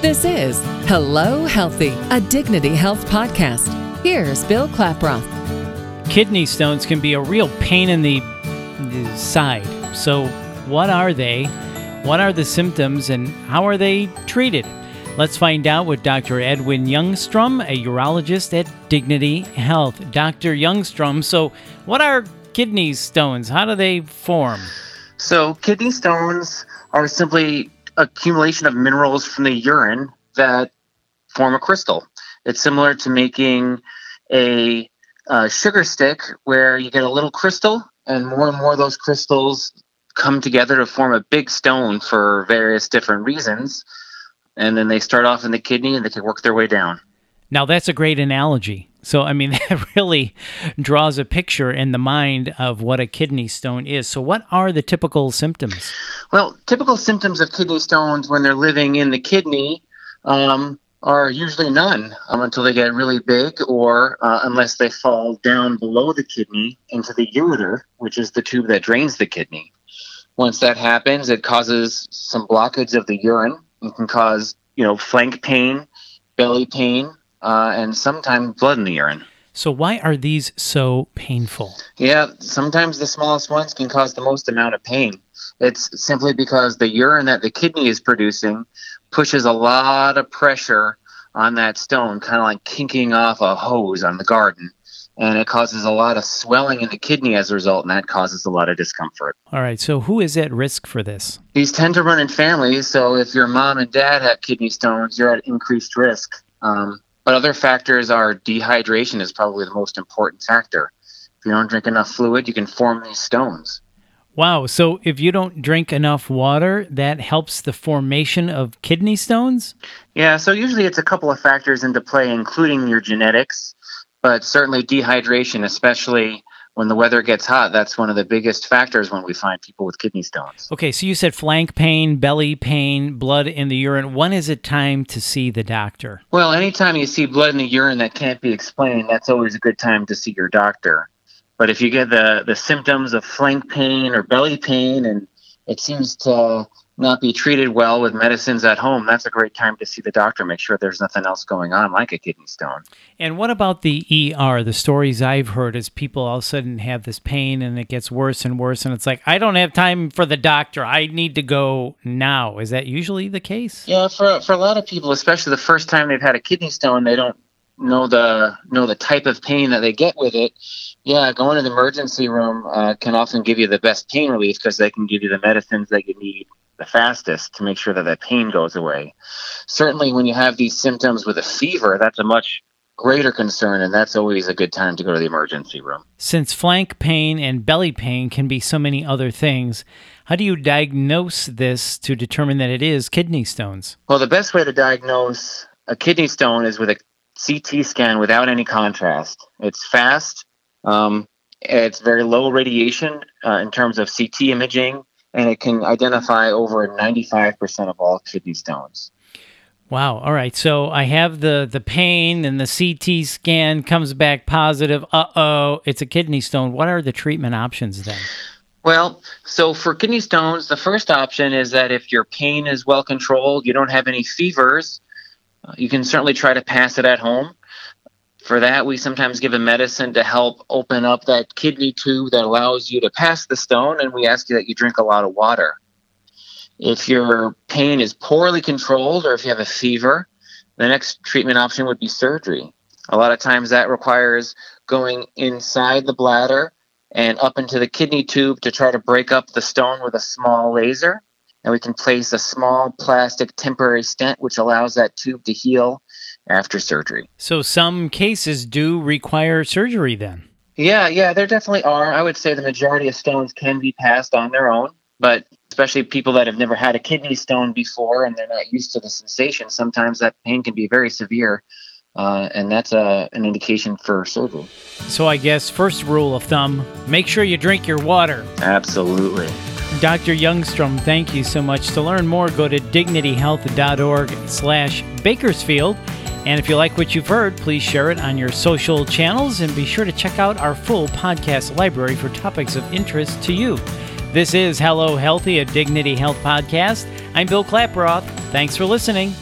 This is Hello Healthy, a Dignity Health podcast. Here's Bill Klaproth. Kidney stones can be a real pain in the, the side. So, what are they? What are the symptoms and how are they treated? Let's find out with Dr. Edwin Youngstrom, a urologist at Dignity Health. Dr. Youngstrom, so what are kidney stones? How do they form? So, kidney stones are simply accumulation of minerals from the urine that form a crystal. It's similar to making a, sugar stick where you get a little crystal, and more and more of those crystals come together to form a big stone for various different reasons. And then they start off in the kidney and they can work their way down. Now, that's a great analogy. So, I mean, that really draws a picture in the mind of what a kidney stone is. So, what are the typical symptoms? Well, typical symptoms of kidney stones when they're living in the kidney um, are usually none um, until they get really big or uh, unless they fall down below the kidney into the ureter, which is the tube that drains the kidney. Once that happens, it causes some blockage of the urine. It can cause, you know, flank pain, belly pain, uh, and sometimes blood in the urine. So, why are these so painful? Yeah, sometimes the smallest ones can cause the most amount of pain. It's simply because the urine that the kidney is producing pushes a lot of pressure on that stone, kind of like kinking off a hose on the garden. And it causes a lot of swelling in the kidney as a result, and that causes a lot of discomfort. All right, so who is at risk for this? These tend to run in families, so if your mom and dad have kidney stones, you're at increased risk. Um, but other factors are dehydration is probably the most important factor. If you don't drink enough fluid, you can form these stones. Wow. So if you don't drink enough water, that helps the formation of kidney stones? Yeah. So usually it's a couple of factors into play, including your genetics, but certainly dehydration, especially when the weather gets hot, that's one of the biggest factors when we find people with kidney stones. Okay, so you said flank pain, belly pain, blood in the urine. When is it time to see the doctor? Well, anytime you see blood in the urine that can't be explained, that's always a good time to see your doctor. But if you get the, the symptoms of flank pain or belly pain and it seems to not be treated well with medicines at home, that's a great time to see the doctor. Make sure there's nothing else going on, like a kidney stone. And what about the ER? The stories I've heard is people all of a sudden have this pain and it gets worse and worse. And it's like, I don't have time for the doctor. I need to go now. Is that usually the case? Yeah, for, for a lot of people, especially the first time they've had a kidney stone, they don't know the know the type of pain that they get with it. Yeah, going to the emergency room uh, can often give you the best pain relief because they can give you the medicines that you need the fastest to make sure that that pain goes away. Certainly, when you have these symptoms with a fever, that's a much greater concern, and that's always a good time to go to the emergency room. Since flank pain and belly pain can be so many other things, how do you diagnose this to determine that it is kidney stones? Well, the best way to diagnose a kidney stone is with a CT scan without any contrast. It's fast. Um, it's very low radiation uh, in terms of CT imaging, and it can identify over 95% of all kidney stones. Wow. All right. So I have the the pain and the CT scan comes back positive. Uh-oh, it's a kidney stone. What are the treatment options then? Well, so for kidney stones, the first option is that if your pain is well controlled, you don't have any fevers, uh, you can certainly try to pass it at home. For that, we sometimes give a medicine to help open up that kidney tube that allows you to pass the stone, and we ask you that you drink a lot of water. If your pain is poorly controlled or if you have a fever, the next treatment option would be surgery. A lot of times that requires going inside the bladder and up into the kidney tube to try to break up the stone with a small laser and we can place a small plastic temporary stent which allows that tube to heal after surgery. So some cases do require surgery then. Yeah, yeah, there definitely are. I would say the majority of stones can be passed on their own, but especially people that have never had a kidney stone before and they're not used to the sensation, sometimes that pain can be very severe. Uh, and that's a, an indication for surgery. So, I guess first rule of thumb make sure you drink your water. Absolutely. Dr. Youngstrom, thank you so much. To learn more, go to dignityhealth.org slash Bakersfield. And if you like what you've heard, please share it on your social channels and be sure to check out our full podcast library for topics of interest to you. This is Hello Healthy, a Dignity Health podcast. I'm Bill Klaproth. Thanks for listening.